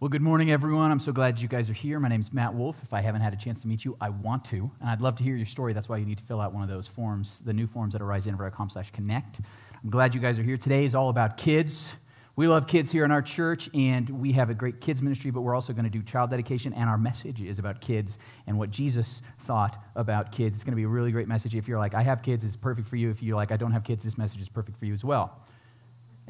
Well, good morning, everyone. I'm so glad you guys are here. My name's Matt Wolf. If I haven't had a chance to meet you, I want to. And I'd love to hear your story. That's why you need to fill out one of those forms, the new forms at arisedenver.com slash connect. I'm glad you guys are here. Today is all about kids. We love kids here in our church, and we have a great kids ministry, but we're also going to do child dedication, and our message is about kids and what Jesus thought about kids. It's going to be a really great message. If you're like, I have kids, it's perfect for you. If you're like, I don't have kids, this message is perfect for you as well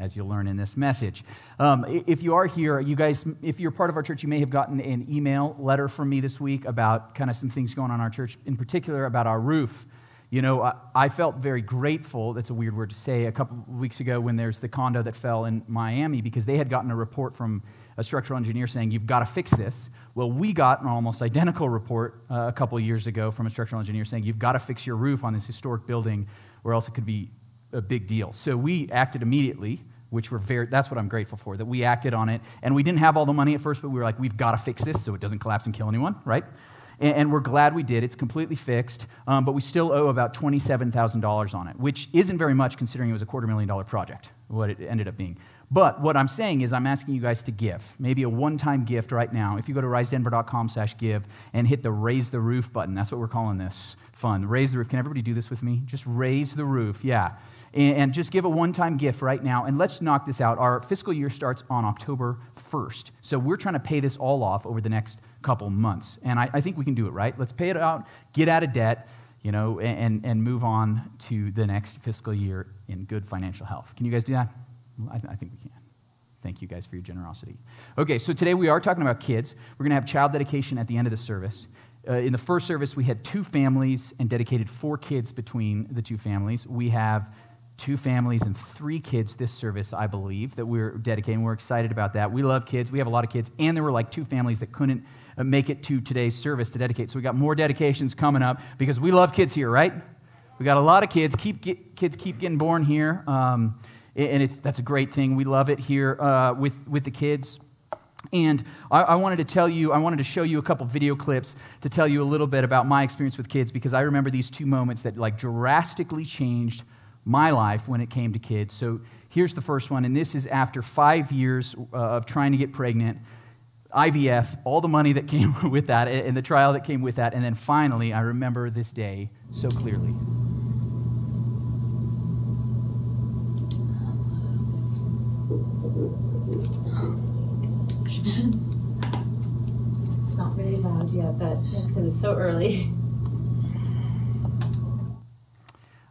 as you'll learn in this message. Um, if you are here, you guys, if you're part of our church, you may have gotten an email letter from me this week about kind of some things going on in our church, in particular about our roof. You know, I, I felt very grateful, that's a weird word to say, a couple weeks ago when there's the condo that fell in Miami because they had gotten a report from a structural engineer saying, You've got to fix this. Well, we got an almost identical report uh, a couple years ago from a structural engineer saying, You've got to fix your roof on this historic building or else it could be a big deal. So we acted immediately which we're very, that's what I'm grateful for, that we acted on it. And we didn't have all the money at first, but we were like, we've got to fix this so it doesn't collapse and kill anyone, right? And, and we're glad we did. It's completely fixed, um, but we still owe about $27,000 on it, which isn't very much considering it was a quarter million dollar project, what it ended up being. But what I'm saying is I'm asking you guys to give, maybe a one-time gift right now. If you go to risedenver.com slash give and hit the raise the roof button, that's what we're calling this fun. Raise the roof. Can everybody do this with me? Just raise the roof. Yeah and just give a one time gift right now. And let's knock this out. Our fiscal year starts on October 1st. So we're trying to pay this all off over the next couple months. And I, I think we can do it, right? Let's pay it out, get out of debt, you know, and, and move on to the next fiscal year in good financial health. Can you guys do that? I, I think we can. Thank you guys for your generosity. Okay, so today we are talking about kids. We're going to have child dedication at the end of the service. Uh, in the first service, we had two families and dedicated four kids between the two families. We have two families and three kids this service, I believe, that we're dedicating. We're excited about that. We love kids. We have a lot of kids. And there were like two families that couldn't uh, make it to today's service to dedicate. So we got more dedications coming up because we love kids here, right? We got a lot of kids. Keep get, kids keep getting born here, um, and it's, that's a great thing. We love it here uh, with with the kids. And I, I, wanted to tell you, I wanted to show you a couple video clips to tell you a little bit about my experience with kids because I remember these two moments that like drastically changed my life when it came to kids. So here's the first one, and this is after five years uh, of trying to get pregnant, IVF, all the money that came with that, and the trial that came with that. And then finally, I remember this day so clearly. it's not very loud yet, but it's going to be so early.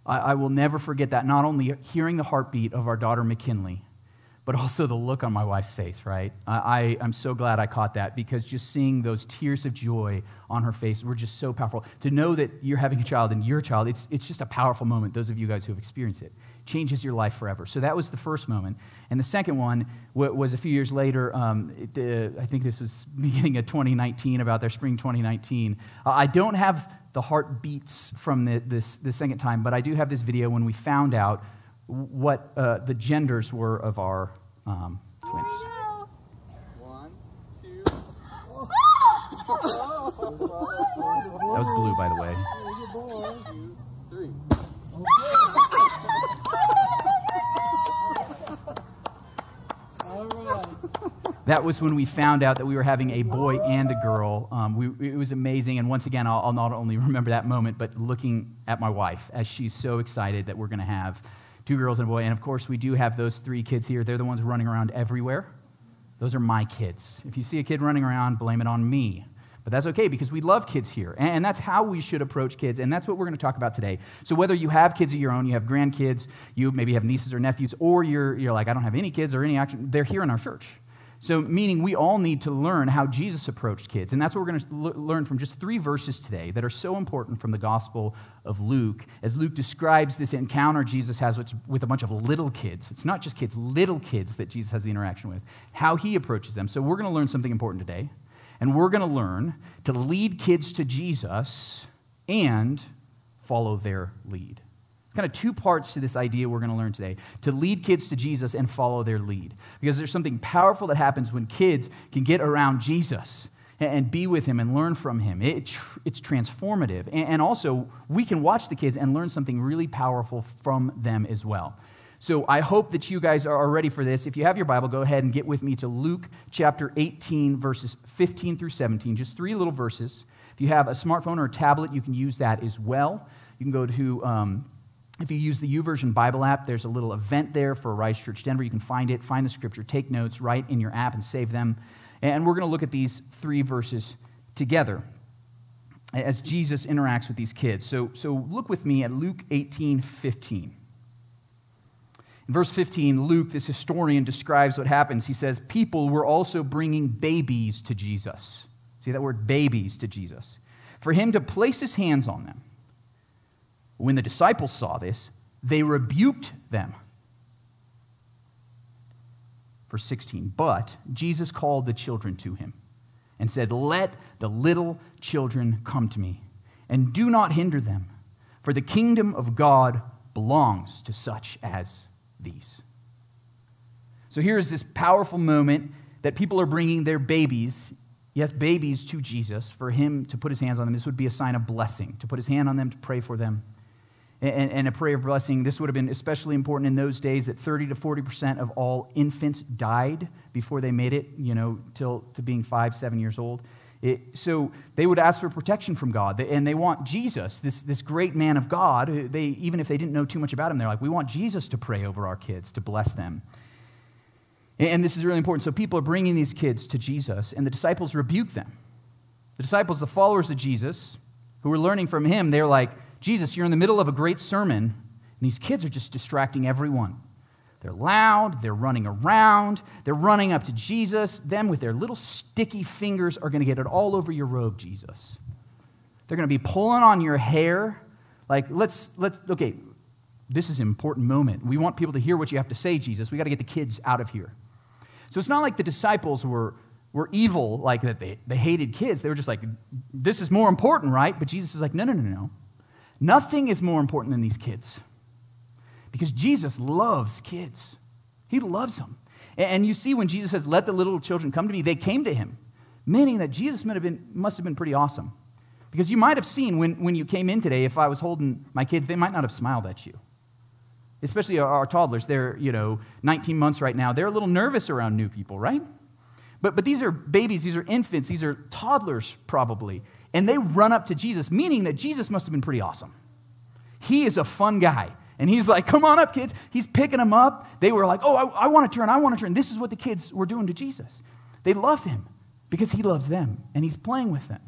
I, I will never forget that. Not only hearing the heartbeat of our daughter McKinley, but also the look on my wife's face, right? I, I, am so glad I caught that because just seeing those tears of joy on her face were just so powerful. To know that you're having a child and your child, it's, it's just a powerful moment, those of you guys who have experienced it. Changes your life forever. So that was the first moment. And the second one was a few years later. Um, the, I think this was beginning of 2019, about their spring 2019. Uh, I don't have the heart beats from the, this, the second time, but I do have this video when we found out what uh, the genders were of our um, twins. One, two. that was blue, by the way. Two, three. All right. That was when we found out that we were having a boy and a girl. Um, we, it was amazing. And once again, I'll, I'll, not only remember that moment, but looking at my wife as she's so excited that we're going to have two girls and a boy. And of course, we do have those three kids here. They're the ones running around everywhere. Those are my kids. If you see a kid running around, blame it on me. But that's okay because we love kids here. And that's how we should approach kids. And that's what we're going to talk about today. So, whether you have kids of your own, you have grandkids, you maybe have nieces or nephews, or you're, you're like, I don't have any kids or any action, they're here in our church. So, meaning we all need to learn how Jesus approached kids. And that's what we're going to l- learn from just three verses today that are so important from the Gospel of Luke. As Luke describes this encounter Jesus has with, with a bunch of little kids. It's not just kids, little kids that Jesus has the interaction with, how he approaches them. So, we're going to learn something important today. And we're going to learn to lead kids to Jesus and follow their lead kind of two parts to this idea we're going to learn today to lead kids to Jesus and follow their lead. Because there's something powerful that happens when kids can get around Jesus and be with him and learn from him. It, it's transformative. And also, we can watch the kids and learn something really powerful from them as well. So I hope that you guys are ready for this. If you have your Bible, go ahead and get with me to Luke chapter 18, verses 15 through 17, just three little verses. If you have a smartphone or a tablet, you can use that as well. You can go to, um, if you use the YouVersion Bible app, there's a little event there for Rise Church Denver. You can find it, find the scripture, take notes, write in your app, and save them. And we're going to look at these three verses together as Jesus interacts with these kids. So, so look with me at Luke 18, 15. In verse 15, Luke, this historian, describes what happens. He says, People were also bringing babies to Jesus. See that word, babies, to Jesus, for him to place his hands on them. When the disciples saw this, they rebuked them. Verse 16, but Jesus called the children to him and said, Let the little children come to me, and do not hinder them, for the kingdom of God belongs to such as these. So here's this powerful moment that people are bringing their babies, yes, babies to Jesus for him to put his hands on them. This would be a sign of blessing, to put his hand on them, to pray for them. And, and a prayer of blessing. This would have been especially important in those days that 30 to 40% of all infants died before they made it, you know, till to being five, seven years old. It, so they would ask for protection from God, and they want Jesus, this, this great man of God. They, even if they didn't know too much about him, they're like, we want Jesus to pray over our kids, to bless them. And this is really important. So people are bringing these kids to Jesus, and the disciples rebuke them. The disciples, the followers of Jesus, who were learning from him, they're like, Jesus, you're in the middle of a great sermon, and these kids are just distracting everyone. They're loud, they're running around, they're running up to Jesus. Them with their little sticky fingers are going to get it all over your robe, Jesus. They're going to be pulling on your hair. Like, let's, let's, okay, this is an important moment. We want people to hear what you have to say, Jesus. We got to get the kids out of here. So it's not like the disciples were, were evil, like that they, they hated kids. They were just like, this is more important, right? But Jesus is like, no, no, no, no. Nothing is more important than these kids. Because Jesus loves kids, He loves them. And you see, when Jesus says, Let the little children come to me, they came to Him, meaning that Jesus must have been, must have been pretty awesome. Because you might have seen when, when you came in today, if I was holding my kids, they might not have smiled at you. Especially our, our toddlers. They're, you know, 19 months right now. They're a little nervous around new people, right? But, but these are babies, these are infants, these are toddlers probably. And they run up to Jesus, meaning that Jesus must have been pretty awesome. He is a fun guy. And he's like, come on up, kids. He's picking them up. They were like, oh, I, I want to turn. I want to turn. This is what the kids were doing to Jesus. They love him because he loves them and he's playing with them.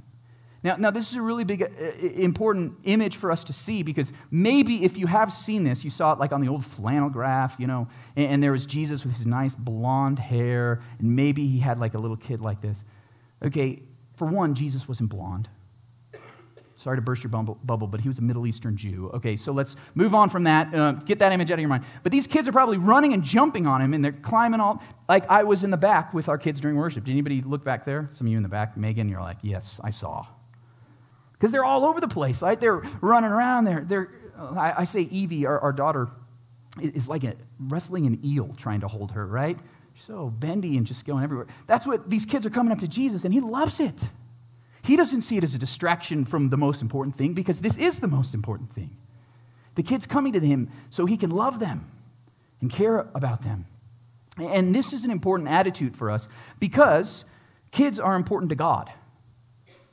Now, now this is a really big, uh, important image for us to see because maybe if you have seen this, you saw it like on the old flannel graph, you know, and, and there was Jesus with his nice blonde hair, and maybe he had like a little kid like this. Okay, for one, Jesus wasn't blonde. Sorry to burst your bubble, but he was a Middle Eastern Jew. Okay, so let's move on from that. Uh, get that image out of your mind. But these kids are probably running and jumping on him, and they're climbing all. Like I was in the back with our kids during worship. Did anybody look back there? Some of you in the back, Megan, you're like, yes, I saw. Because they're all over the place, right? They're running around. They're, they're I, I say Evie, our, our daughter, is like a, wrestling an eel trying to hold her, right? So bendy and just going everywhere. That's what these kids are coming up to Jesus, and he loves it. He doesn't see it as a distraction from the most important thing because this is the most important thing. The kids coming to him so he can love them and care about them. And this is an important attitude for us because kids are important to God.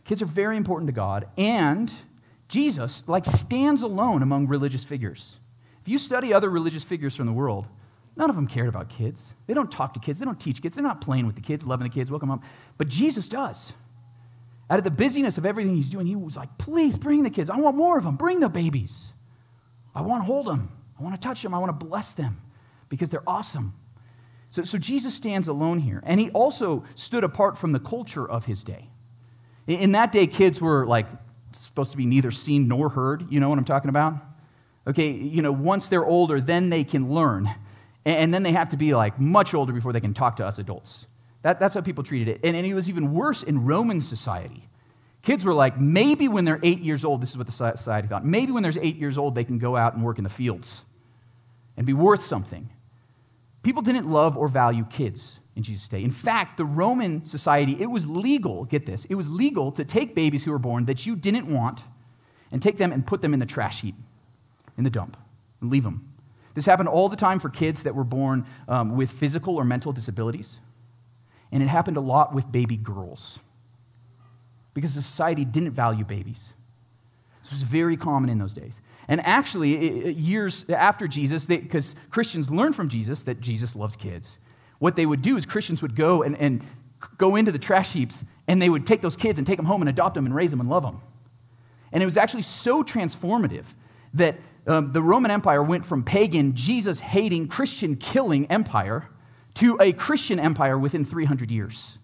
Kids are very important to God. And Jesus, like, stands alone among religious figures. If you study other religious figures from the world, none of them cared about kids. They don't talk to kids, they don't teach kids, they're not playing with the kids, loving the kids, welcome up. But Jesus does. Out of the busyness of everything he's doing, he was like, please bring the kids. I want more of them. Bring the babies. I want to hold them. I want to touch them. I want to bless them because they're awesome. So, so Jesus stands alone here. And he also stood apart from the culture of his day. In, in that day, kids were like supposed to be neither seen nor heard. You know what I'm talking about? Okay, you know, once they're older, then they can learn. And, then they have to be like much older before they can talk to us adults. That, that's how people treated it. And, and it was even worse in Roman society. Kids were like, maybe when they're eight years old, this is what the society thought, maybe when they're eight years old, they can go out and work in the fields and be worth something. People didn't love or value kids in Jesus' day. In fact, the Roman society, it was legal, get this, it was legal to take babies who were born that you didn't want and take them and put them in the trash heap, in the dump, and leave them. This happened all the time for kids that were born um, with physical or mental disabilities. And it happened a lot with baby girls because society didn't value babies. This was very common in those days. And actually, years after Jesus, because Christians learned from Jesus that Jesus loves kids, what they would do is Christians would go and, and go into the trash heaps and they would take those kids and take them home and adopt them and raise them and love them. And it was actually so transformative that um, the Roman Empire went from pagan, Jesus hating, Christian killing empire to a Christian empire within 300 years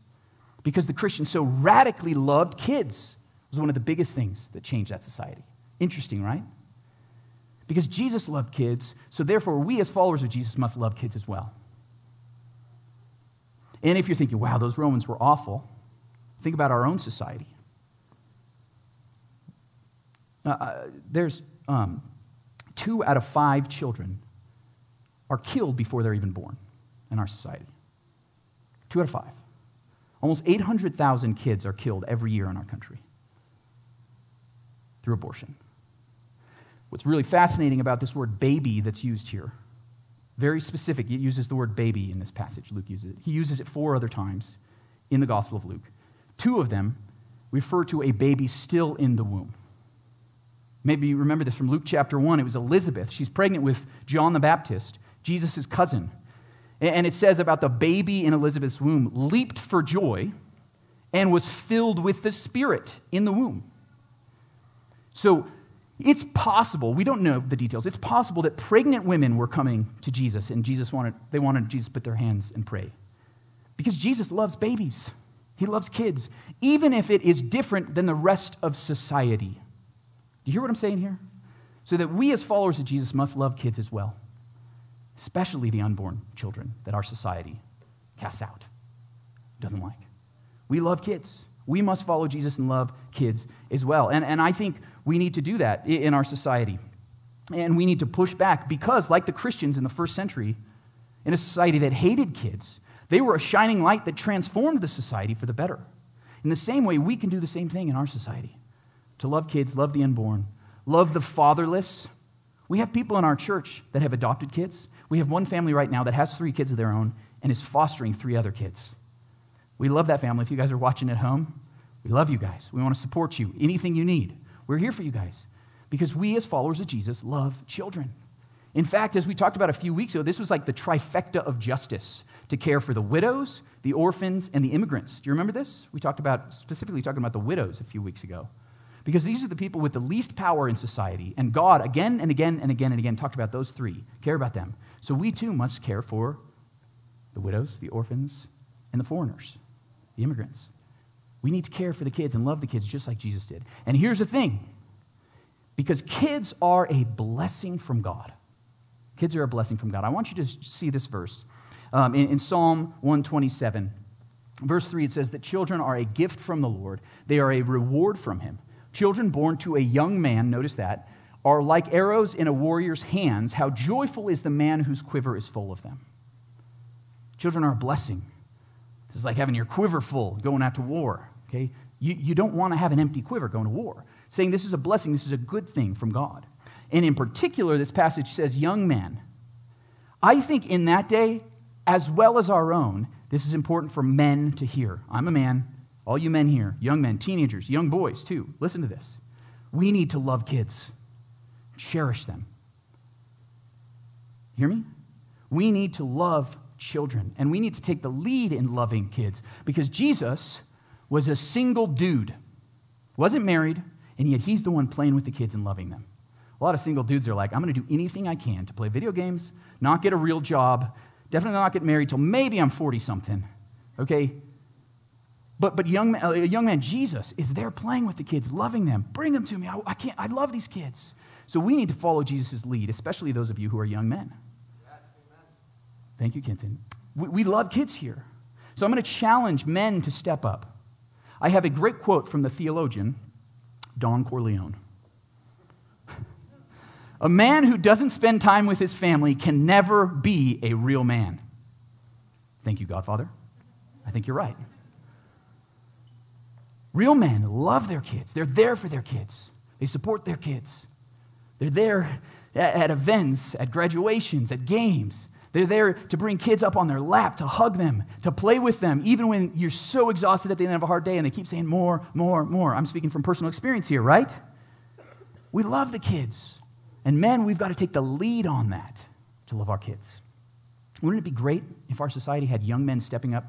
because the Christians so radically loved kids. It was one of the biggest things that changed that society. Interesting, right? Because Jesus loved kids, so therefore we as followers of Jesus must love kids as well. And if you're thinking, wow, those Romans were awful, think about our own society. Uh, uh there's um, two out of five children are killed before they're even born in our society. Two out of five. Almost 800,000 kids are killed every year in our country through abortion. What's really fascinating about this word baby that's used here, very specific, it uses the word baby in this passage. Luke uses it. He uses it four other times in the Gospel of Luke. Two of them refer to a baby still in the womb. Maybe you remember this from Luke chapter 1. It was Elizabeth. She's pregnant with John the Baptist, Jesus' cousin. And it says about the baby in Elizabeth's womb leaped for joy and was filled with the Spirit in the womb. So it's possible, we don't know the details, it's possible that pregnant women were coming to Jesus and Jesus wanted, they wanted Jesus to put their hands and pray. Because Jesus loves babies, he loves kids, even if it is different than the rest of society. Do you hear what I'm saying here? So that we, as followers of Jesus, must love kids as well, especially the unborn children that our society casts out, doesn't like. We love kids. We must follow Jesus and love kids as well. And, and I think we need to do that in our society. And we need to push back because, like the Christians in the first century, in a society that hated kids, they were a shining light that transformed the society for the better. In the same way, we can do the same thing in our society to love kids, love the unborn, love the fatherless. We have people in our church that have adopted kids. We have one family right now that has three kids of their own and is fostering three other kids. We love that family. If you guys are watching at home, we love you guys. We want to support you. Anything you need, we're here for you guys because we, as followers of Jesus, love children. In fact, as we talked about a few weeks ago, this was like the trifecta of justice to care for the widows, the orphans, and the immigrants. Do you remember this? We talked about, specifically talking about the widows a few weeks ago. Because these are the people with the least power in society. And God, again and again and again and again, talked about those three, care about them. So we too must care for the widows, the orphans, and the foreigners, the immigrants. We need to care for the kids and love the kids just like Jesus did. And here's the thing because kids are a blessing from God. Kids are a blessing from God. I want you to see this verse. Um, in, in Psalm 127, verse 3, it says that children are a gift from the Lord, they are a reward from Him. Children born to a young man, notice that, are like arrows in a warrior's hands. How joyful is the man whose quiver is full of them. Children are a blessing. This is like having your quiver full going out to war. Okay? You, you don't want to have an empty quiver going to war. Saying this is a blessing, this is a good thing from God. And in particular, this passage says, young men. I think in that day, as well as our own, this is important for men to hear. I'm a man. All you men here, young men, teenagers, young boys too, listen to this. We need to love kids, cherish them. Hear me? We need to love children, and we need to take the lead in loving kids because Jesus was a single dude, wasn't married, and yet he's the one playing with the kids and loving them. A lot of single dudes are like, I'm going to do anything I can to play video games, not get a real job, definitely not get married till maybe I'm 40 something, okay? But, but young, a uh, young man, Jesus, is there playing with the kids, loving them. Bring them to me. I, I, can't, I love these kids. So we need to follow Jesus' lead, especially those of you who are young men. Yes, Thank you, Kenton. We, we love kids here. So I'm going to challenge men to step up. I have a great quote from the theologian, Don Corleone. a man who doesn't spend time with his family can never be a real man. Thank you, Godfather. I think you're right. Real men love their kids. They're there for their kids. They support their kids. They're there at, events, at graduations, at games. They're there to bring kids up on their lap, to hug them, to play with them, even when you're so exhausted at the end of a hard day and they keep saying more, more, more. I'm speaking from personal experience here, right? We love the kids. And men, we've got to take the lead on that to love our kids. Wouldn't it be great if our society had young men stepping up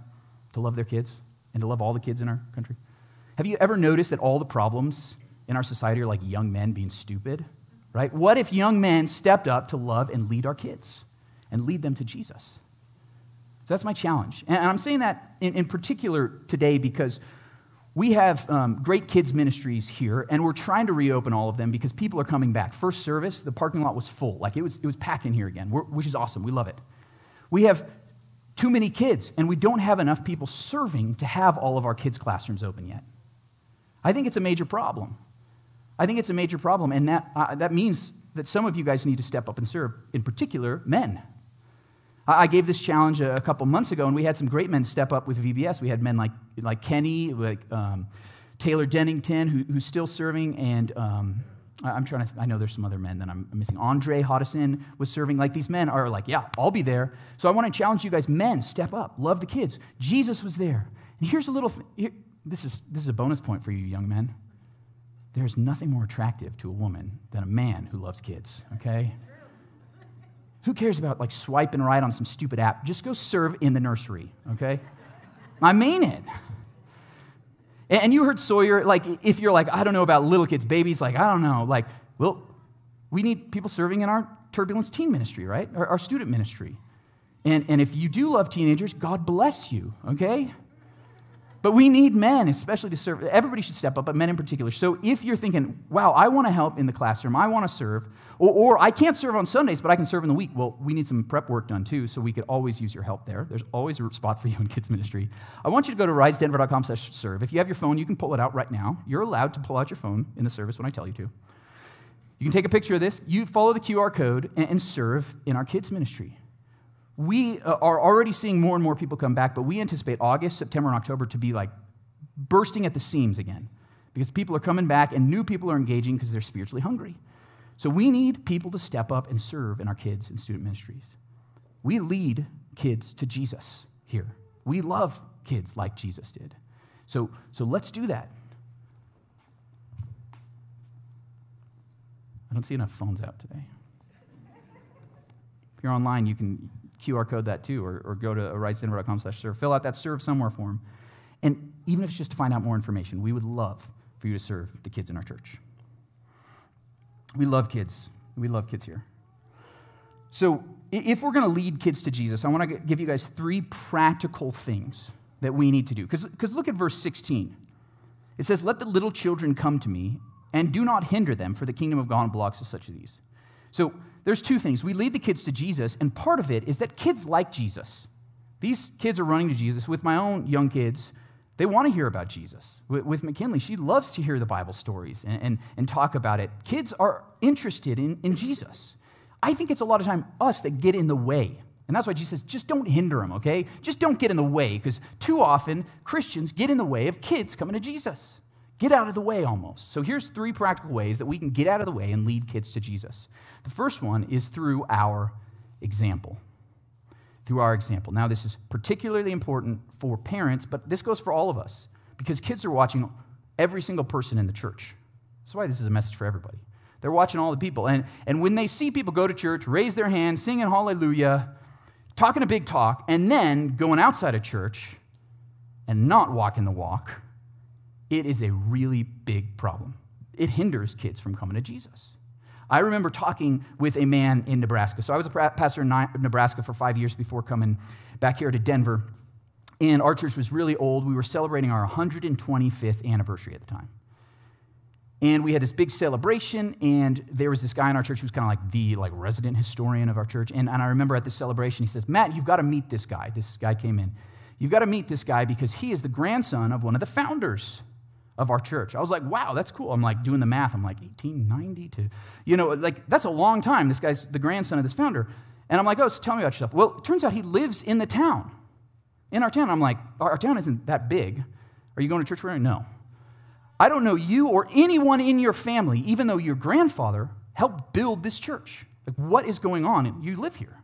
to love their kids and to love all the kids in our country? Have you ever noticed that all the problems in our society are like young men being stupid? Right? What if young men stepped up to love and lead our kids? and lead them to Jesus. So that's my challenge. And I'm saying that in, in particular today because we have um, great kids' ministries here, and we're trying to reopen all of them because people are coming back. First service, the parking lot was full. Like it was, it was packed in here again, which is awesome. We love it. We have too many kids, and we don't have enough people serving to have all of our kids' classrooms open yet. I think it's a major problem. I think it's a major problem, and that, uh, that means that some of you guys need to step up and serve, in particular, men. I gave this challenge a, couple months ago, and we had some great men step up with VBS. We had men like, like Kenny, like um, Taylor Dennington, who, who's still serving, and um, I'm trying to, I know there's some other men that I'm missing. Andre Hodison was serving. Like these men are like, yeah, I'll be there. So I want to challenge you guys, men, step up, love the kids. Jesus was there. And here's a little, this, is, this is a bonus point for you, young men. There's nothing more attractive to a woman than a man who loves kids, okay? Who cares about like swiping right on some stupid app? Just go serve in the nursery, okay? I mean it. And you heard Sawyer, like, if you're like, I don't know about little kids, babies, like, I don't know, like, well, we need people serving in our turbulence teen ministry, right? Our, our student ministry. And, and if you do love teenagers, God bless you, okay? But we need men, especially to serve. Everybody should step up, but men in particular. So if you're thinking, wow, I want to help in the classroom, I want to serve, or, or, I can't serve on Sundays, but I can serve in the week, well, we need some prep work done too, so we could always use your help there. There's always a spot for you in kids ministry. I want you to go to risedenver.com slash serve. If you have your phone, you can pull it out right now. You're allowed to pull out your phone in the service when I tell you to. You can take a picture of this, you follow the QR code, and, and serve in our kids ministry we uh, are already seeing more and more people come back, but we anticipate August, September, and October to be like bursting at the seams again because people are coming back and new people are engaging because they're spiritually hungry. So we need people to step up and serve in our kids and student ministries. We lead kids to Jesus here. We love kids like Jesus did. So, so let's do that. I don't see enough phones out today. If you're online, you can QR code that too, or, or go to risedenver.com slash serve. Fill out that serve somewhere form. And even if it's just to find out more information, we would love for you to serve the kids in our church. We love kids. We love kids here. So, if we're going to lead kids to Jesus, I want to give you guys three practical things that we need to do. Because look at verse 16. It says, Let the little children come to me, and do not hinder them, for the kingdom of God belongs to such as these. So, there's two things. We lead the kids to Jesus, and part of it is that kids like Jesus. These kids are running to Jesus. With my own young kids, they want to hear about Jesus. With, McKinley, she loves to hear the Bible stories and, and, and talk about it. Kids are interested in, in Jesus. I think it's a lot of time us that get in the way. And that's why Jesus says, just don't hinder them, okay? Just don't get in the way, because too often Christians get in the way of kids coming to Jesus. Get out of the way almost. So here's three practical ways that we can get out of the way and lead kids to Jesus. The first one is through our example. Through our example. Now, this is particularly important for parents, but this goes for all of us because kids are watching every single person in the church. That's why this is a message for everybody. They're watching all the people. And, and when they see people go to church, raise their hands, singing hallelujah, talking a big talk, and then going outside of church and not walking the walk, it is a really big problem. It hinders kids from coming to Jesus. I remember talking with a man in Nebraska. So I was a pastor in Nebraska for five years before coming back here to Denver. And our church was really old. We were celebrating our 125th anniversary at the time. And we had this big celebration, and there was this guy in our church who was kind of like the like resident historian of our church. And, and I remember at this celebration, he says, Matt, you've got to meet this guy. This guy came in. You've got to meet this guy because he is the grandson of one of the founders of our church. I was like, wow, that's cool. I'm like doing the math. I'm like 1892. you know, like that's a long time. This guy's the grandson of this founder. And I'm like, oh, so tell me about yourself. Well, it turns out he lives in the town, in our town. I'm like, our town isn't that big. Are you going to church for No. I don't know you or anyone in your family, even though your grandfather helped build this church. Like, what is going on? You live here.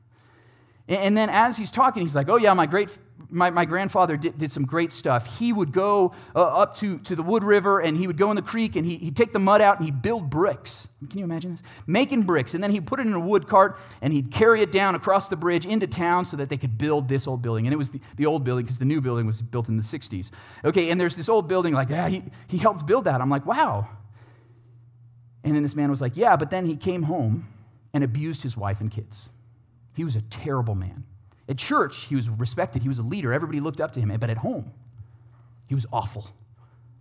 And then as he's talking, he's like, oh, yeah, my, great, my, my grandfather did, did some great stuff. He would go uh, up to, to the Wood River and he would go in the creek and he, he'd take the mud out and he'd build bricks. Can you imagine this? Making bricks. And then he'd put it in a wood cart and he'd carry it down across the bridge into town so that they could build this old building. And it was the, the old building because the new building was built in the 60s. Okay, and there's this old building like, yeah, he, he helped build that. I'm like, wow. And then this man was like, yeah, but then he came home and abused his wife and kids. He was a terrible man. At church, he was respected. He was a leader. Everybody looked up to him. But at home, he was awful.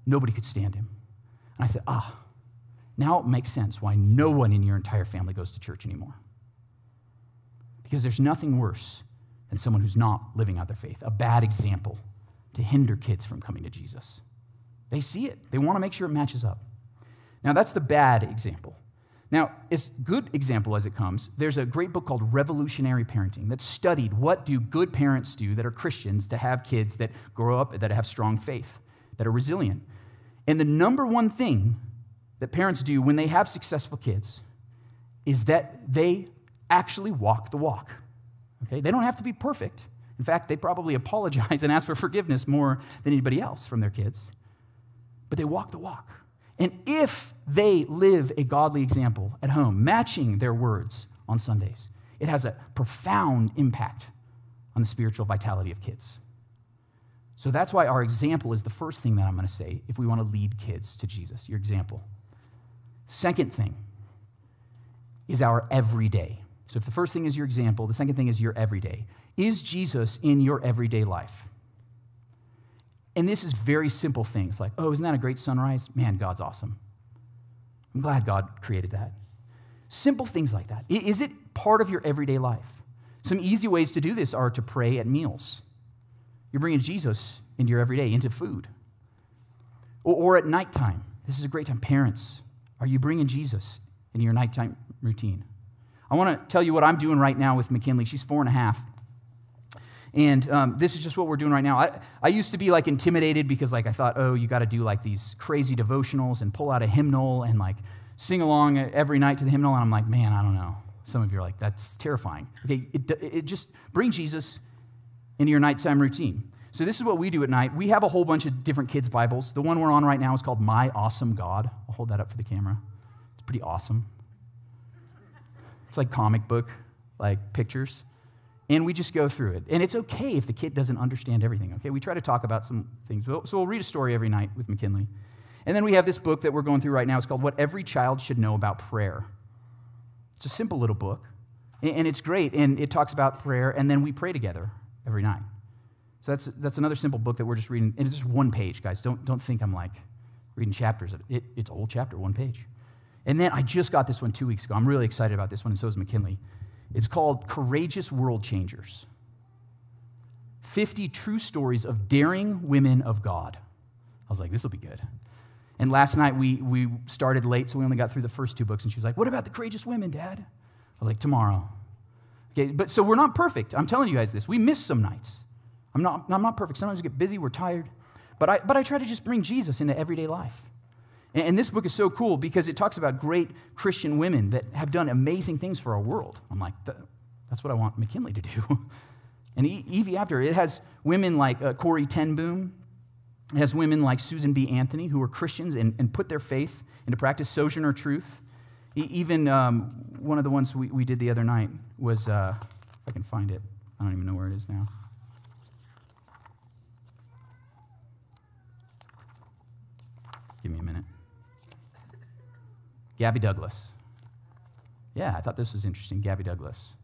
Nobody could stand him. And I said, ah, now it makes sense why no one in your entire family goes to church anymore. Because there's nothing worse than someone who's not living out their faith, a bad example to hinder kids from coming to Jesus. They see it, they want to make sure it matches up. Now, that's the bad example. Now, as good example as it comes, there's a great book called Revolutionary Parenting that studied what do good parents do that are Christians to have kids that grow up that have strong faith, that are resilient. And the number one thing that parents do when they have successful kids is that they actually walk the walk. Okay? They don't have to be perfect. In fact, they probably apologize and ask for forgiveness more than anybody else from their kids. But they walk the walk. And if they live a godly example at home, matching their words on Sundays, it has a profound impact on the spiritual vitality of kids. So that's why our example is the first thing that I'm going to say if we want to lead kids to Jesus, your example. Second thing is our everyday. So if the first thing is your example, the second thing is your everyday. Is Jesus in your everyday life? And this is very simple things like, oh, isn't that a great sunrise? Man, God's awesome. I'm glad God created that. Simple things like that. Is it part of your everyday life? Some easy ways to do this are to pray at meals. You're bringing Jesus into your everyday, into food. Or, or at nighttime. This is a great time. Parents, are you bringing Jesus into your nighttime routine? I want to tell you what I'm doing right now with McKinley. She's four and a half. And um, this is just what we're doing right now. I, I used to be like intimidated because like I thought, oh, you got to do like these crazy devotionals and pull out a hymnal and like sing along every night to the hymnal. And I'm like, man, I don't know. Some of you are like, that's terrifying. Okay, it, it just bring Jesus into your nighttime routine. So this is what we do at night. We have a whole bunch of different kids' Bibles. The one we're on right now is called My Awesome God. I'll hold that up for the camera. It's pretty awesome. It's like comic book, like pictures and we just go through it. And it's okay if the kid doesn't understand everything, okay? We try to talk about some things. So we'll read a story every night with McKinley. And then we have this book that we're going through right now. It's called What Every Child Should Know About Prayer. It's a simple little book, and it's great. And it talks about prayer, and then we pray together every night. So that's, that's another simple book that we're just reading. And it's just one page, guys. Don't, don't think I'm like reading chapters. It, it's a whole chapter, one page. And then I just got this one two weeks ago. I'm really excited about this one, and so is McKinley. It's called Courageous World Changers 50 True Stories of Daring Women of God. I was like, this will be good. And last night we, we started late, so we only got through the first two books. And she was like, What about the courageous women, Dad? I was like, Tomorrow. Okay, but so we're not perfect. I'm telling you guys this. We miss some nights. I'm not, I'm not perfect. Sometimes we get busy, we're tired. But I, but I try to just bring Jesus into everyday life. And this book is so cool because it talks about great Christian women that have done amazing things for our world. I'm like, that's what I want McKinley to do. And Evie after, it has women like uh, Corrie ten Boom. It has women like Susan B. Anthony who are Christians and, and put their faith into practice, Sojourner Truth. Even um, one of the ones we, we did the other night was, uh, if I can find it, I don't even know where it is now. Give me a minute. Gabby Douglas. Yeah, I thought this was interesting. Gabby Douglas.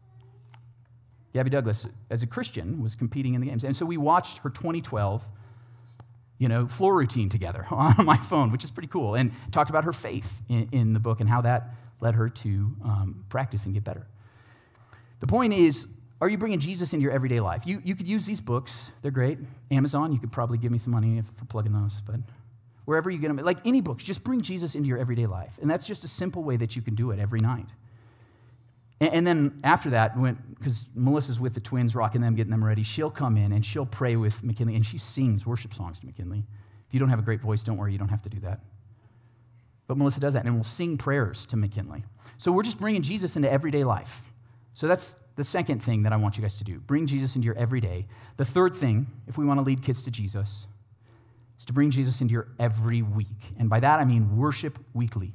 Gabby Douglas, as a Christian, was competing in the games. And so we watched her 2012, you know, floor routine together on my phone, which is pretty cool, and talked about her faith in, in the book and how that led her to um, practice and get better. The point is, are you bringing Jesus into your everyday life? You, you could use these books. They're great. Amazon, you could probably give me some money for plugging those, but wherever you get them. Like any books, just bring Jesus into your everyday life. And that's just a simple way that you can do it every night. And, and then after that, because Melissa's with the twins, rocking them, getting them ready, she'll come in and she'll pray with McKinley, and she sings worship songs to McKinley. If you don't have a great voice, don't worry, you don't have to do that. But Melissa does that, and we'll sing prayers to McKinley. So we're just bringing Jesus into everyday life. So that's the second thing that I want you guys to do bring Jesus into your everyday. The third thing, if we want to lead kids to Jesus, is to bring Jesus into your every week. And by that, I mean worship weekly.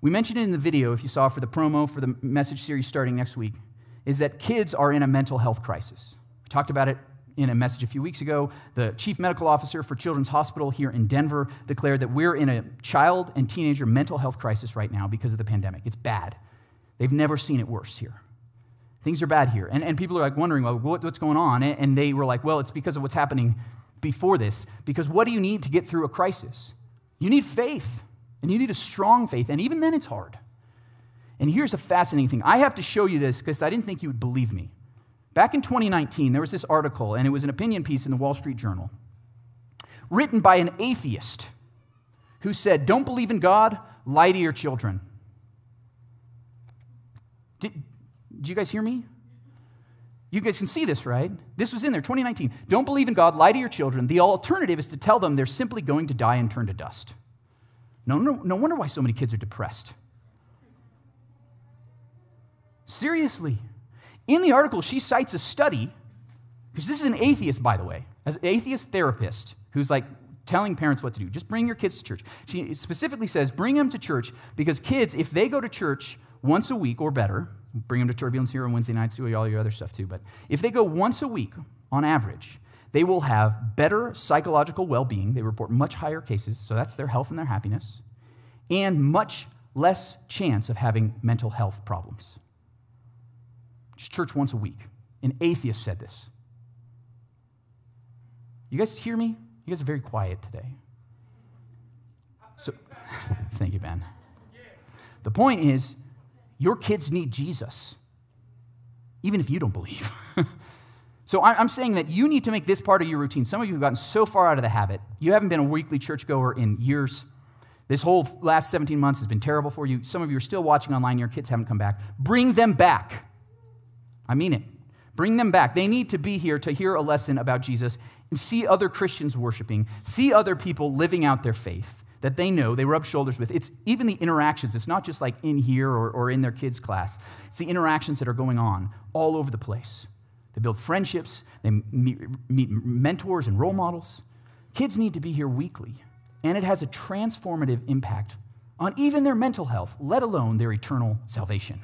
We mentioned it in the video, if you saw for the promo for the message series starting next week, is that kids are in a mental health crisis. We talked about it in a message a few weeks ago. The chief medical officer for Children's Hospital here in Denver declared that we're in a child and teenager mental health crisis right now because of the pandemic. It's bad. They've never seen it worse here. Things are bad here. And, and people are like wondering, well, what, what's going on? And they were like, well, it's because of what's happening before this. Because what do you need to get through a crisis? You need faith, and you need a strong faith. And even then, it's hard. And here's a fascinating thing I have to show you this because I didn't think you would believe me. Back in 2019, there was this article, and it was an opinion piece in the Wall Street Journal, written by an atheist who said, Don't believe in God, lie to your children. Did, did you guys hear me? You guys can see this, right? This was in there, 2019. Don't believe in God, lie to your children. The alternative is to tell them they're simply going to die and turn to dust. No, no, no wonder why so many kids are depressed. Seriously. In the article, she cites a study, because this is an atheist, by the way, as an atheist therapist who's like telling parents what to do. Just bring your kids to church. She specifically says, bring them to church because kids, if they go to church once a week or better, bring them to Turbulence here on Wednesday nights, do all your other stuff too. But if they go once a week on average, they will have better psychological well being. They report much higher cases, so that's their health and their happiness, and much less chance of having mental health problems. Just church once a week. An atheist said this. You guys hear me? You guys are very quiet today. So, thank you, Ben. The point is, your kids need Jesus, even if you don't believe. so I'm saying that you need to make this part of your routine. Some of you have gotten so far out of the habit, you haven't been a weekly churchgoer in years. This whole last 17 months has been terrible for you. Some of you are still watching online, your kids haven't come back. Bring them back. I mean it. Bring them back. They need to be here to hear a lesson about Jesus and see other Christians worshiping, see other people living out their faith that they know, they rub shoulders with. It's even the interactions. It's not just like in here or, or in their kids' class, it's the interactions that are going on all over the place. They build friendships, they meet, meet mentors and role models. Kids need to be here weekly, and it has a transformative impact on even their mental health, let alone their eternal salvation,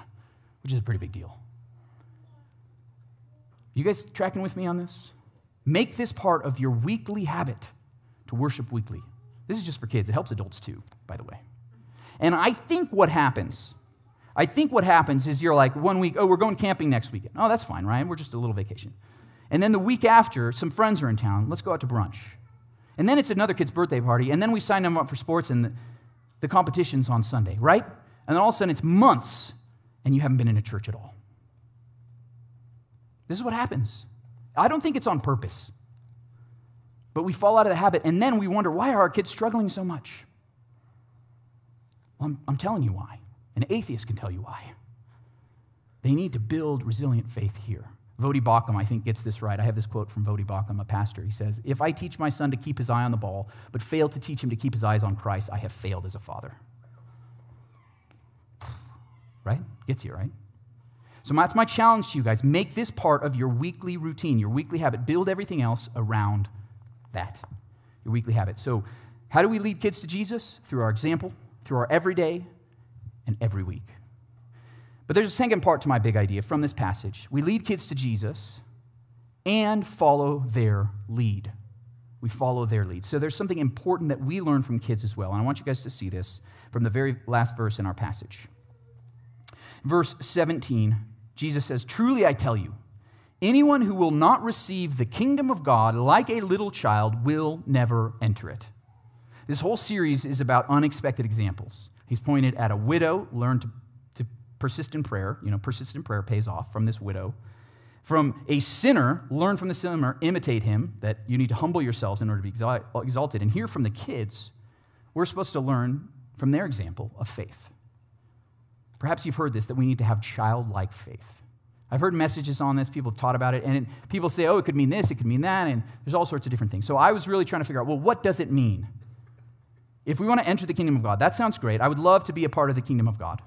which is a pretty big deal. You guys tracking with me on this? Make this part of your weekly habit to worship weekly. This is just for kids. It helps adults too, by the way. And I think what happens, I think what happens is you're like one week, oh, we're going camping next weekend. Oh, that's fine, Ryan. We're just a little vacation. And then the week after, some friends are in town. Let's go out to brunch. And then it's another kid's birthday party. And then we sign them up for sports and the, the competition's on Sunday, right? And then all of a sudden it's months and you haven't been in a church at all. This is what happens. I don't think it's on purpose. But we fall out of the habit, and then we wonder why are our kids struggling so much? Well, I'm, I'm telling you why. An atheist can tell you why. They need to build resilient faith here. Voddie Baucham, I think, gets this right. I have this quote from Voddie Baucham, a pastor. He says, If I teach my son to keep his eye on the ball, but fail to teach him to keep his eyes on Christ, I have failed as a father. Right? Gets you, right? So that's my challenge to you guys. Make this part of your weekly routine, your weekly habit. Build everything else around that, your weekly habit. So, how do we lead kids to Jesus? Through our example, through our everyday, and every week. But there's a second part to my big idea from this passage. We lead kids to Jesus and follow their lead. We follow their lead. So there's something important that we learn from kids as well. And I want you guys to see this from the very last verse in our passage. Verse 17, Jesus says, Truly I tell you, Anyone who will not receive the kingdom of God like a little child will never enter it. This whole series is about unexpected examples. He's pointed at a widow, learn to, to persist in prayer. You know, persistent prayer pays off from this widow. From a sinner, learn from the sinner, imitate him, that you need to humble yourselves in order to be exalted. And hear from the kids, we're supposed to learn from their example of faith. Perhaps you've heard this that we need to have childlike faith. I've heard messages on this, people have taught about it, and people say, oh, it could mean this, it could mean that, and there's all sorts of different things. So I was really trying to figure out, well, what does it mean? if we want to enter the kingdom of God, that sounds great. I would love to be a part of the kingdom of God.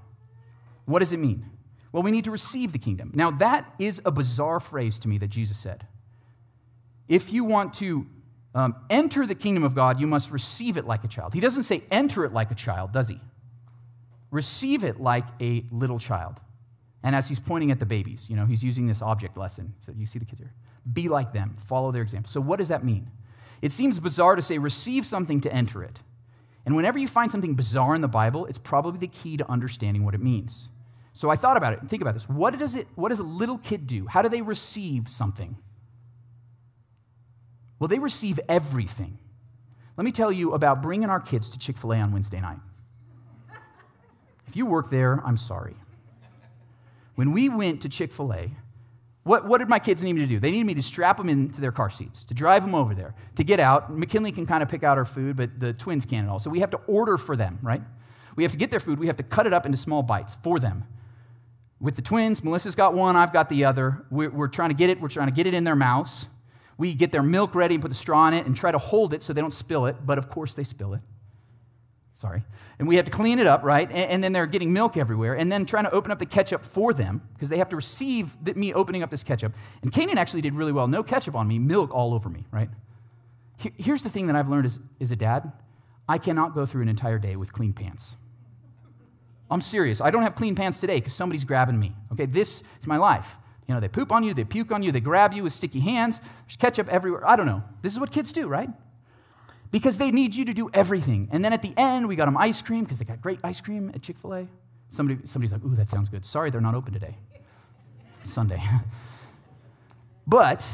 What does it mean? Well, we need to receive the kingdom. Now, that is a bizarre phrase to me that Jesus said. If you want to um, enter the kingdom of God, you must receive it like a child. He doesn't say enter it like a child, does he? Receive it like a little child. And as he's pointing at the babies, you know, he's using this object lesson. So you see the kids here. Be like them, follow their example. So, what does that mean? It seems bizarre to say receive something to enter it. And whenever you find something bizarre in the Bible, it's probably the key to understanding what it means. So I thought about it think about this. What does, it, what does a little kid do? How do they receive something? Well, they receive everything. Let me tell you about bringing our kids to Chick fil A on Wednesday night. If you work there, I'm sorry. When we went to Chick fil A, what, what did my kids need me to do? They needed me to strap them into their car seats, to drive them over there, to get out. McKinley can kind of pick out our food, but the twins can't at all. So we have to order for them, right? We have to get their food. We have to cut it up into small bites for them. With the twins, Melissa's got one, I've got the other. We're, we're trying to get it. We're trying to get it in their mouths. We get their milk ready and put the straw in it and try to hold it so they don't spill it, but of course they spill it. Sorry. And we have to clean it up, right? And, and then they're getting milk everywhere. And then trying to open up the ketchup for them because they have to receive the, me opening up this ketchup. And Canaan actually did really well. No ketchup on me, milk all over me, right? Here's the thing that I've learned as, as a dad I cannot go through an entire day with clean pants. I'm serious. I don't have clean pants today because somebody's grabbing me. Okay, this is my life. You know, they poop on you, they puke on you, they grab you with sticky hands. There's ketchup everywhere. I don't know. This is what kids do, right? Because they need you to do everything. And then at the end, we got them ice cream because they got great ice cream at Chick fil A. Somebody, somebody's like, ooh, that sounds good. Sorry, they're not open today. Sunday. but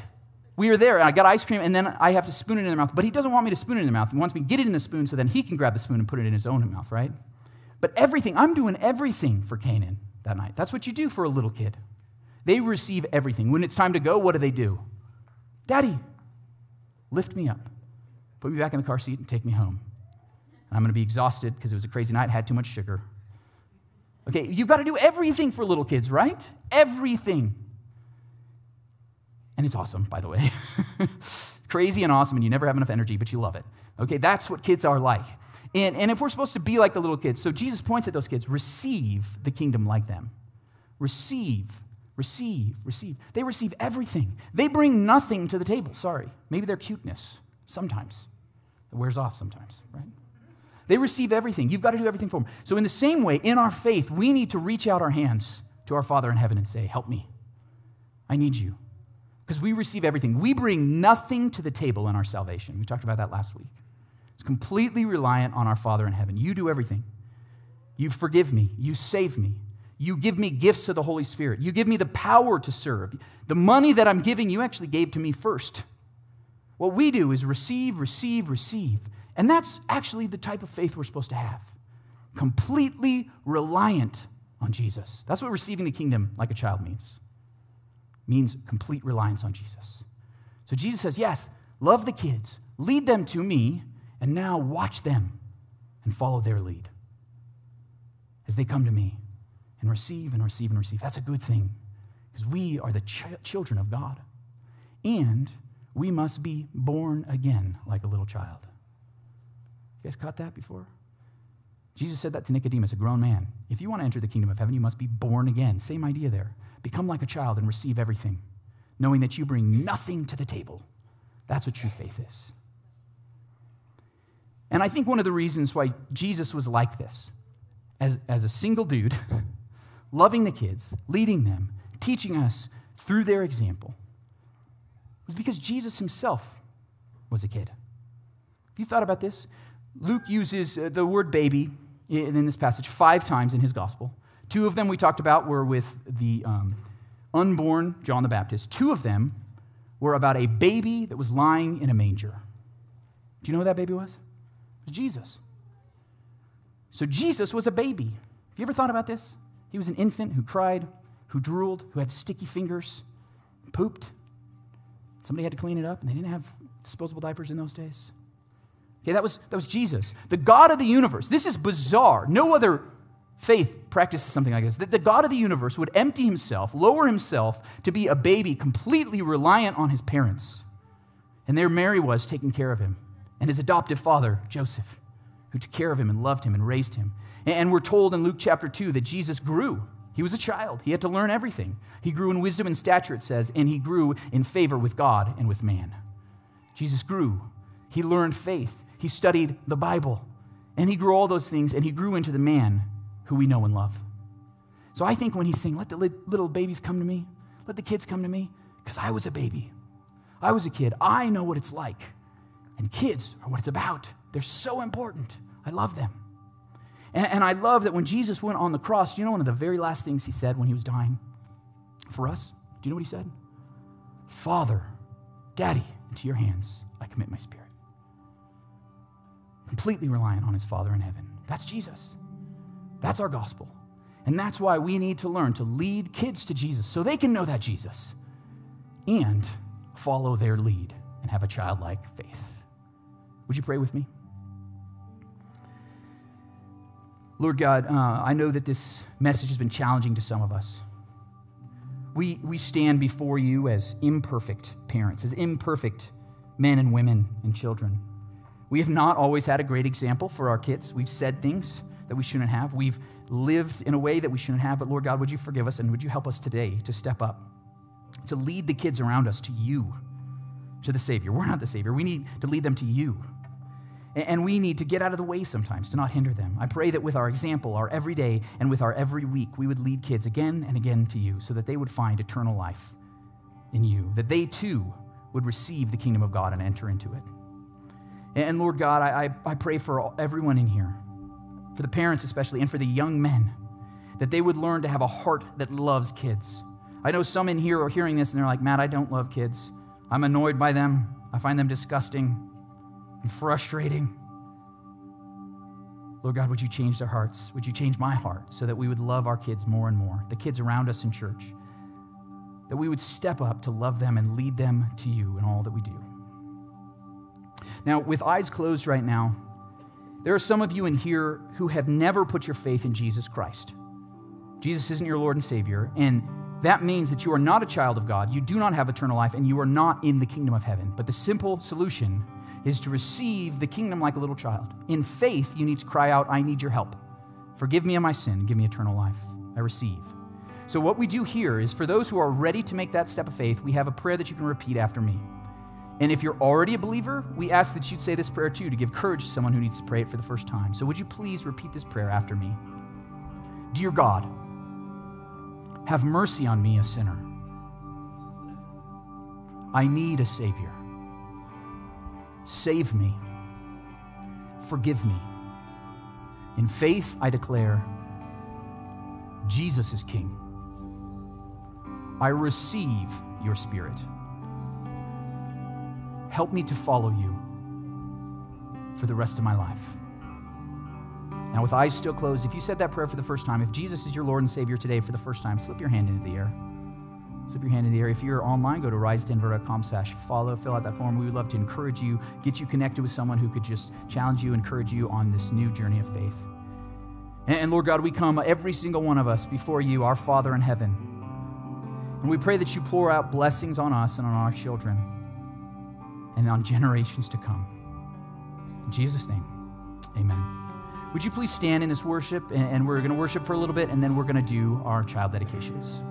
we were there, and I got ice cream, and then I have to spoon it in their mouth. But he doesn't want me to spoon it in their mouth. He wants me to get it in the spoon so then he can grab the spoon and put it in his own mouth, right? But everything, I'm doing everything for Canaan that night. That's what you do for a little kid. They receive everything. When it's time to go, what do they do? Daddy, lift me up put me back in the car seat and take me home. I'm going to be exhausted because it was a crazy night, had too much sugar. Okay, you've got to do everything for little kids, right? Everything. And it's awesome, by the way. crazy and awesome, and you never have enough energy, but you love it. Okay, that's what kids are like. And, and if we're supposed to be like the little kids, so Jesus points at those kids receive the kingdom like them. Receive, receive, receive. They receive everything. They bring nothing to the table. Sorry. Maybe their cuteness. Sometimes. It wears off sometimes, right? They receive everything. You've got to do everything for them. So, in the same way, in our faith, we need to reach out our hands to our Father in heaven and say, Help me. I need you. Because we receive everything. We bring nothing to the table in our salvation. We talked about that last week. It's completely reliant on our Father in heaven. You do everything. You forgive me. You save me. You give me gifts of the Holy Spirit. You give me the power to serve. The money that I'm giving, you actually gave to me first. What we do is receive, receive, receive. And that's actually the type of faith we're supposed to have completely reliant on Jesus. That's what receiving the kingdom like a child means. Means complete reliance on Jesus. So Jesus says, Yes, love the kids, lead them to me, and now watch them and follow their lead as they come to me and receive and receive and receive. That's a good thing because we are the ch- children of God. And we must be born again like a little child. You guys caught that before? Jesus said that to Nicodemus, a grown man. If you want to enter the kingdom of heaven, you must be born again. Same idea there. Become like a child and receive everything, knowing that you bring nothing to the table. That's what true faith is. And I think one of the reasons why Jesus was like this, as, as a single dude, loving the kids, leading them, teaching us through their example, was because Jesus himself was a kid. Have you thought about this? Luke uses uh, the word baby in this passage five times in his gospel. Two of them we talked about were with the um, unborn John the Baptist. Two of them were about a baby that was lying in a manger. Do you know who that baby was? It was Jesus. So Jesus was a baby. Have you ever thought about this? He was an infant who cried, who drooled, who had sticky fingers, pooped. Somebody had to clean it up, and they didn't have disposable diapers in those days. Okay, that was, that was Jesus, the God of the universe. This is bizarre. No other faith practices something like this. That the God of the universe would empty himself, lower himself to be a baby completely reliant on his parents. And there Mary was taking care of him, and his adoptive father, Joseph. who took care of him and loved him and raised him. And we're told in Luke chapter 2 that Jesus grew. He was a child. He had to learn everything. He grew in wisdom and stature, it says, and he grew in favor with God and with man. Jesus grew. He learned faith. He studied the Bible. And he grew all those things, and he grew into the man who we know and love. So I think when he's saying, Let the little babies come to me, let the kids come to me, because I was a baby. I was a kid. I know what it's like. And kids are what it's about. They're so important. I love them. And, and I love that when Jesus went on the cross, you know one of the very last things he said when he was dying for us? Do you know what he said? Father, Daddy, into your hands I commit my spirit. Completely reliant on his Father in heaven. That's Jesus. That's our gospel. And that's why we need to learn to lead kids to Jesus so they can know that Jesus and follow their lead and have a childlike faith. Would you pray with me? Lord God, uh, I know that this message has been challenging to some of us. We, we stand before you as imperfect parents, as imperfect men and women and children. We have not always had a great example for our kids. We've said things that we shouldn't have. We've lived in a way that we shouldn't have. But Lord God, would you forgive us and would you help us today to step up, to lead the kids around us to you, to the Savior? We're not the Savior. We need to lead them to you. And we need to get out of the way sometimes to not hinder them. I pray that with our example, our everyday, and with our every week, we would lead kids again and again to you so that they would find eternal life in you, that they too would receive the kingdom of God and enter into it. And Lord God, I, I, pray for everyone in here, for the parents especially, and for the young men, that they would learn to have a heart that loves kids. I know some in here are hearing this and they're like, Matt, I don't love kids. I'm annoyed by them. I find them disgusting and frustrating. Lord God, would you change their hearts? Would you change my heart so that we would love our kids more and more, the kids around us in church? That we would step up to love them and lead them to you in all that we do. Now, with eyes closed right now, there are some of you in here who have never put your faith in Jesus Christ. Jesus isn't your Lord and Savior, and that means that you are not a child of God, you do not have eternal life, and you are not in the kingdom of heaven. But the simple solution is to receive the kingdom like a little child. In faith, you need to cry out, I need your help. Forgive me of my sin, give me eternal life. I receive. So, what we do here is for those who are ready to make that step of faith, we have a prayer that you can repeat after me. And if you're already a believer, we ask that you'd say this prayer too to give courage to someone who needs to pray it for the first time. So, would you please repeat this prayer after me? Dear God, have mercy on me, a sinner. I need a Savior. Save me. Forgive me. In faith, I declare Jesus is King. I receive your Spirit. Help me to follow you for the rest of my life. Now, with eyes still closed, if you said that prayer for the first time, if Jesus is your Lord and Savior today for the first time, slip your hand into the air. Slip your hand in the air. If you're online, go to risedenver.com slash follow, fill out that form. We would love to encourage you, get you connected with someone who could just challenge you, encourage you on this new journey of faith. And, Lord God, we come, every single one of us, before you, our Father in heaven. And we pray that you pour out blessings on us and on our children and on generations to come. In Jesus' name, amen. Would you please stand in this worship? And we're going to worship for a little bit, and then we're going to do our child dedications.